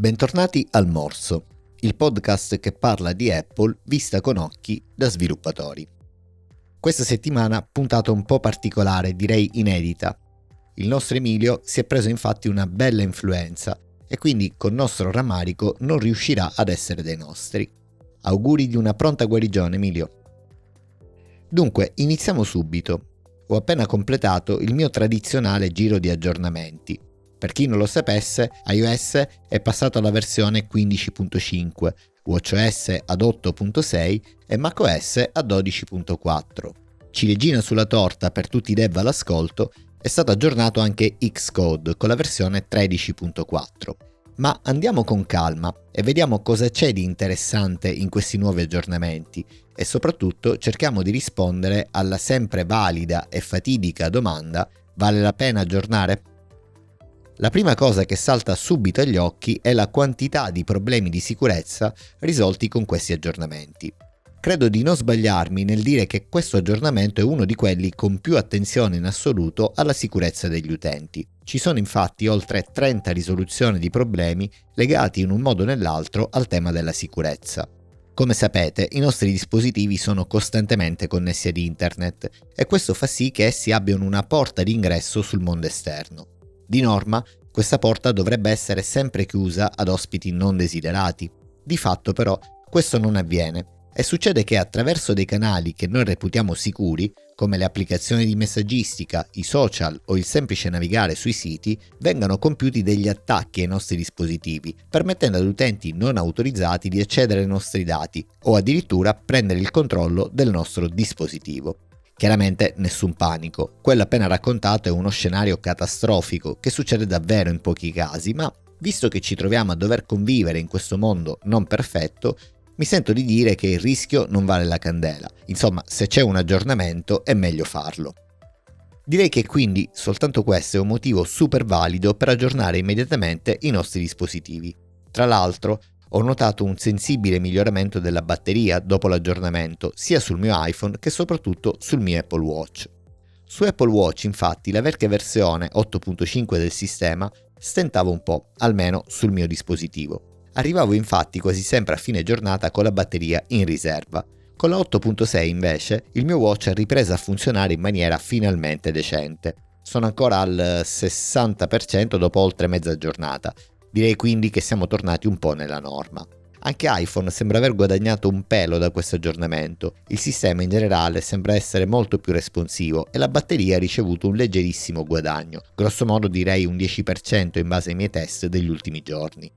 Bentornati al Morso, il podcast che parla di Apple vista con occhi da sviluppatori. Questa settimana puntata un po' particolare, direi inedita. Il nostro Emilio si è preso infatti una bella influenza e quindi con nostro rammarico non riuscirà ad essere dei nostri. Auguri di una pronta guarigione Emilio. Dunque, iniziamo subito. Ho appena completato il mio tradizionale giro di aggiornamenti per chi non lo sapesse, iOS è passato alla versione 15.5, WatchOS ad 8.6 e macOS a 12.4. Ciliegina sulla torta per tutti i dev all'ascolto, è stato aggiornato anche Xcode con la versione 13.4. Ma andiamo con calma e vediamo cosa c'è di interessante in questi nuovi aggiornamenti e soprattutto cerchiamo di rispondere alla sempre valida e fatidica domanda vale la pena aggiornare? La prima cosa che salta subito agli occhi è la quantità di problemi di sicurezza risolti con questi aggiornamenti. Credo di non sbagliarmi nel dire che questo aggiornamento è uno di quelli con più attenzione in assoluto alla sicurezza degli utenti. Ci sono infatti oltre 30 risoluzioni di problemi legati in un modo o nell'altro al tema della sicurezza. Come sapete, i nostri dispositivi sono costantemente connessi ad internet e questo fa sì che essi abbiano una porta d'ingresso sul mondo esterno. Di norma, questa porta dovrebbe essere sempre chiusa ad ospiti non desiderati. Di fatto però questo non avviene e succede che attraverso dei canali che noi reputiamo sicuri, come le applicazioni di messaggistica, i social o il semplice navigare sui siti, vengano compiuti degli attacchi ai nostri dispositivi, permettendo ad utenti non autorizzati di accedere ai nostri dati o addirittura prendere il controllo del nostro dispositivo. Chiaramente nessun panico, quello appena raccontato è uno scenario catastrofico che succede davvero in pochi casi, ma visto che ci troviamo a dover convivere in questo mondo non perfetto, mi sento di dire che il rischio non vale la candela. Insomma, se c'è un aggiornamento è meglio farlo. Direi che quindi soltanto questo è un motivo super valido per aggiornare immediatamente i nostri dispositivi. Tra l'altro, ho notato un sensibile miglioramento della batteria dopo l'aggiornamento sia sul mio iPhone che soprattutto sul mio Apple Watch. Su Apple Watch infatti la vecchia versione 8.5 del sistema stentava un po', almeno sul mio dispositivo. Arrivavo infatti quasi sempre a fine giornata con la batteria in riserva. Con la 8.6 invece il mio watch ha ripreso a funzionare in maniera finalmente decente. Sono ancora al 60% dopo oltre mezza giornata Direi quindi che siamo tornati un po' nella norma. Anche iPhone sembra aver guadagnato un pelo da questo aggiornamento, il sistema in generale sembra essere molto più responsivo e la batteria ha ricevuto un leggerissimo guadagno, grosso modo direi un 10% in base ai miei test degli ultimi giorni.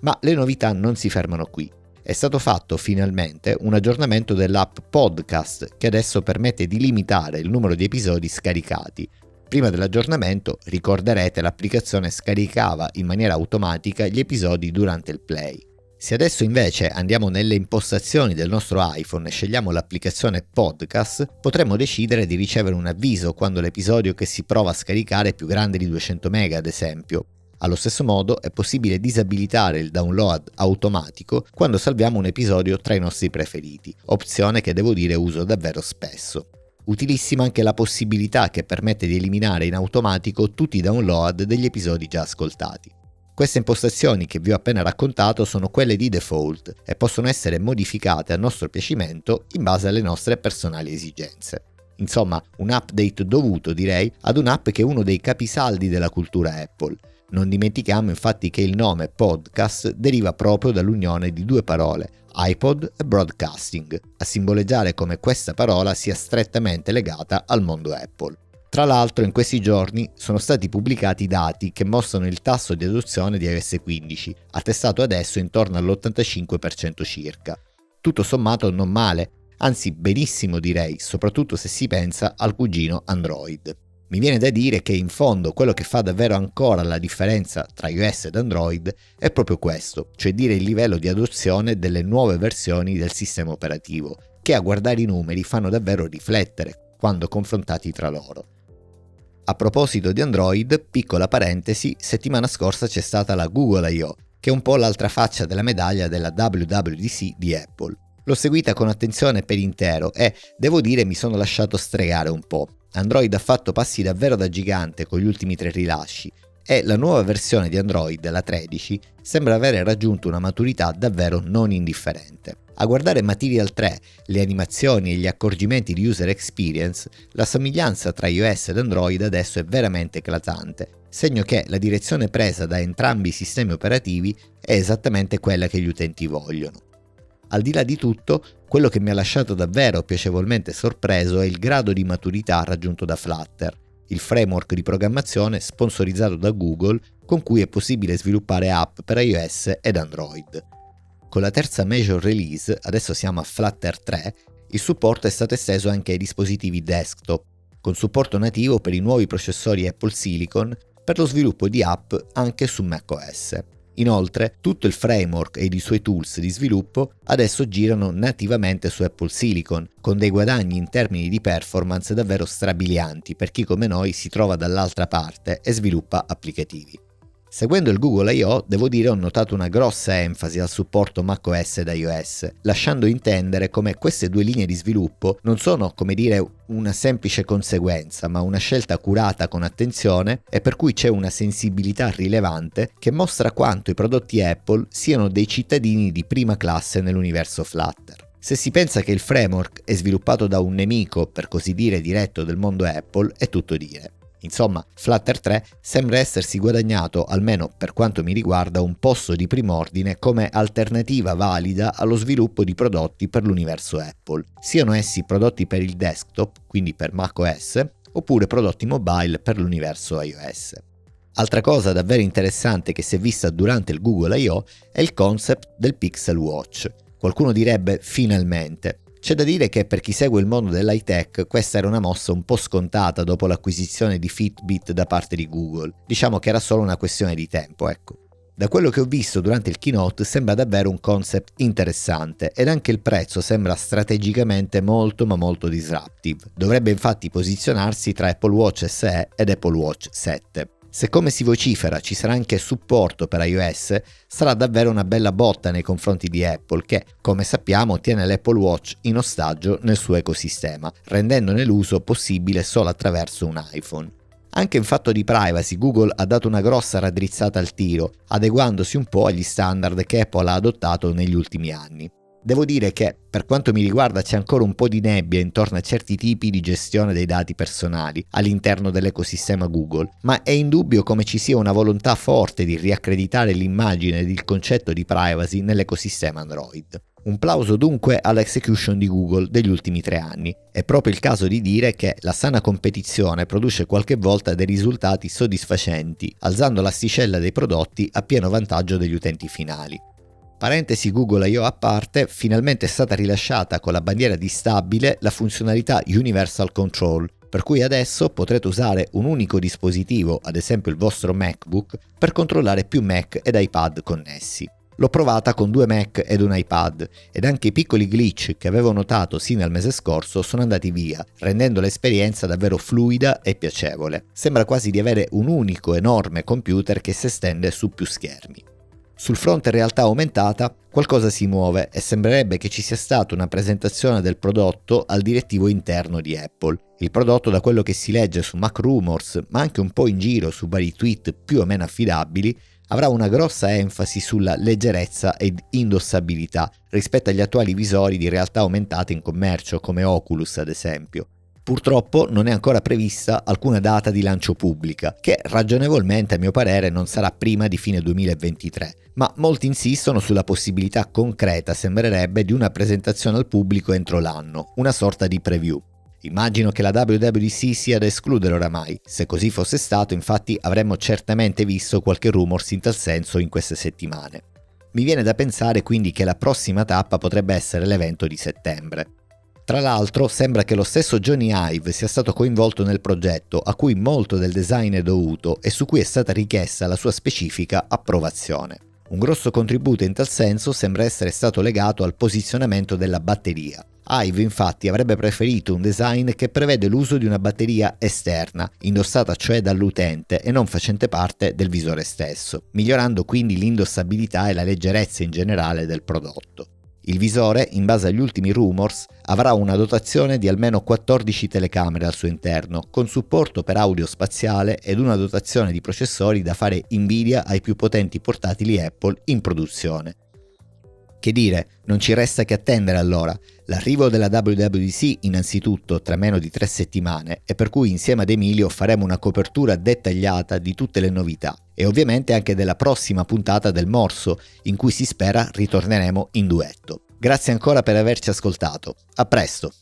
Ma le novità non si fermano qui. È stato fatto finalmente un aggiornamento dell'app Podcast che adesso permette di limitare il numero di episodi scaricati, Prima dell'aggiornamento, ricorderete, l'applicazione scaricava in maniera automatica gli episodi durante il play. Se adesso invece andiamo nelle impostazioni del nostro iPhone e scegliamo l'applicazione Podcast, potremo decidere di ricevere un avviso quando l'episodio che si prova a scaricare è più grande di 200 MB, ad esempio. Allo stesso modo è possibile disabilitare il download automatico quando salviamo un episodio tra i nostri preferiti, opzione che devo dire uso davvero spesso. Utilissima anche la possibilità che permette di eliminare in automatico tutti i download degli episodi già ascoltati. Queste impostazioni che vi ho appena raccontato sono quelle di default e possono essere modificate a nostro piacimento in base alle nostre personali esigenze. Insomma, un update dovuto direi ad un'app che è uno dei capisaldi della cultura Apple. Non dimentichiamo infatti che il nome podcast deriva proprio dall'unione di due parole, iPod e broadcasting, a simboleggiare come questa parola sia strettamente legata al mondo Apple. Tra l'altro in questi giorni sono stati pubblicati dati che mostrano il tasso di adozione di iOS 15, attestato adesso intorno all'85% circa. Tutto sommato non male, anzi benissimo direi, soprattutto se si pensa al cugino Android. Mi viene da dire che in fondo quello che fa davvero ancora la differenza tra iOS ed Android è proprio questo, cioè dire il livello di adozione delle nuove versioni del sistema operativo, che a guardare i numeri fanno davvero riflettere quando confrontati tra loro. A proposito di Android, piccola parentesi, settimana scorsa c'è stata la Google I.O., che è un po' l'altra faccia della medaglia della WWDC di Apple. L'ho seguita con attenzione per intero e, devo dire, mi sono lasciato stregare un po'. Android ha fatto passi davvero da gigante con gli ultimi tre rilasci. e la nuova versione di Android, la 13, sembra avere raggiunto una maturità davvero non indifferente. A guardare Material 3, le animazioni e gli accorgimenti di user experience, la somiglianza tra iOS ed Android adesso è veramente eclatante, segno che la direzione presa da entrambi i sistemi operativi è esattamente quella che gli utenti vogliono. Al di là di tutto, quello che mi ha lasciato davvero piacevolmente sorpreso è il grado di maturità raggiunto da Flutter, il framework di programmazione sponsorizzato da Google con cui è possibile sviluppare app per iOS ed Android. Con la terza major release, adesso siamo a Flutter 3, il supporto è stato esteso anche ai dispositivi desktop, con supporto nativo per i nuovi processori Apple Silicon per lo sviluppo di app anche su macOS. Inoltre, tutto il framework ed i suoi tools di sviluppo adesso girano nativamente su Apple Silicon, con dei guadagni in termini di performance davvero strabilianti per chi come noi si trova dall'altra parte e sviluppa applicativi. Seguendo il Google I.O. devo dire ho notato una grossa enfasi al supporto macOS ed iOS, lasciando intendere come queste due linee di sviluppo non sono, come dire, una semplice conseguenza, ma una scelta curata con attenzione e per cui c'è una sensibilità rilevante che mostra quanto i prodotti Apple siano dei cittadini di prima classe nell'universo Flutter. Se si pensa che il framework è sviluppato da un nemico, per così dire, diretto del mondo Apple, è tutto dire. Insomma, Flutter 3 sembra essersi guadagnato, almeno per quanto mi riguarda, un posto di prim'ordine come alternativa valida allo sviluppo di prodotti per l'universo Apple, siano essi prodotti per il desktop, quindi per macOS, oppure prodotti mobile per l'universo iOS. Altra cosa davvero interessante che si è vista durante il Google I.O. è il concept del Pixel Watch. Qualcuno direbbe finalmente, c'è da dire che per chi segue il mondo dell'high tech questa era una mossa un po' scontata dopo l'acquisizione di Fitbit da parte di Google. Diciamo che era solo una questione di tempo, ecco. Da quello che ho visto durante il keynote sembra davvero un concept interessante ed anche il prezzo sembra strategicamente molto ma molto disruptive. Dovrebbe infatti posizionarsi tra Apple Watch SE ed Apple Watch 7. Se come si vocifera ci sarà anche supporto per iOS, sarà davvero una bella botta nei confronti di Apple che, come sappiamo, tiene l'Apple Watch in ostaggio nel suo ecosistema, rendendone l'uso possibile solo attraverso un iPhone. Anche in fatto di privacy Google ha dato una grossa raddrizzata al tiro, adeguandosi un po' agli standard che Apple ha adottato negli ultimi anni. Devo dire che, per quanto mi riguarda, c'è ancora un po' di nebbia intorno a certi tipi di gestione dei dati personali all'interno dell'ecosistema Google, ma è indubbio come ci sia una volontà forte di riaccreditare l'immagine ed il concetto di privacy nell'ecosistema Android. Un plauso dunque all'execution di Google degli ultimi tre anni. È proprio il caso di dire che la sana competizione produce qualche volta dei risultati soddisfacenti, alzando l'asticella dei prodotti a pieno vantaggio degli utenti finali. Parentesi Google I.O. a parte, finalmente è stata rilasciata con la bandiera di stabile la funzionalità Universal Control, per cui adesso potrete usare un unico dispositivo, ad esempio il vostro MacBook, per controllare più Mac ed iPad connessi. L'ho provata con due Mac ed un iPad ed anche i piccoli glitch che avevo notato sin dal mese scorso sono andati via, rendendo l'esperienza davvero fluida e piacevole. Sembra quasi di avere un unico enorme computer che si estende su più schermi. Sul fronte realtà aumentata qualcosa si muove e sembrerebbe che ci sia stata una presentazione del prodotto al direttivo interno di Apple. Il prodotto da quello che si legge su Mac Rumors, ma anche un po' in giro su vari tweet più o meno affidabili, avrà una grossa enfasi sulla leggerezza ed indossabilità rispetto agli attuali visori di realtà aumentata in commercio come Oculus ad esempio. Purtroppo non è ancora prevista alcuna data di lancio pubblica, che ragionevolmente a mio parere non sarà prima di fine 2023, ma molti insistono sulla possibilità concreta, sembrerebbe, di una presentazione al pubblico entro l'anno, una sorta di preview. Immagino che la WWDC sia da escludere oramai, se così fosse stato infatti avremmo certamente visto qualche rumors in tal senso in queste settimane. Mi viene da pensare quindi che la prossima tappa potrebbe essere l'evento di settembre. Tra l'altro sembra che lo stesso Johnny Ive sia stato coinvolto nel progetto a cui molto del design è dovuto e su cui è stata richiesta la sua specifica approvazione. Un grosso contributo in tal senso sembra essere stato legato al posizionamento della batteria. Ive infatti avrebbe preferito un design che prevede l'uso di una batteria esterna, indossata cioè dall'utente e non facente parte del visore stesso, migliorando quindi l'indossabilità e la leggerezza in generale del prodotto. Il visore, in base agli ultimi rumors, avrà una dotazione di almeno 14 telecamere al suo interno, con supporto per audio spaziale ed una dotazione di processori da fare invidia ai più potenti portatili Apple in produzione. Che dire, non ci resta che attendere allora. L'arrivo della WWDC innanzitutto tra meno di tre settimane e per cui insieme ad Emilio faremo una copertura dettagliata di tutte le novità e ovviamente anche della prossima puntata del Morso in cui si spera ritorneremo in duetto. Grazie ancora per averci ascoltato. A presto!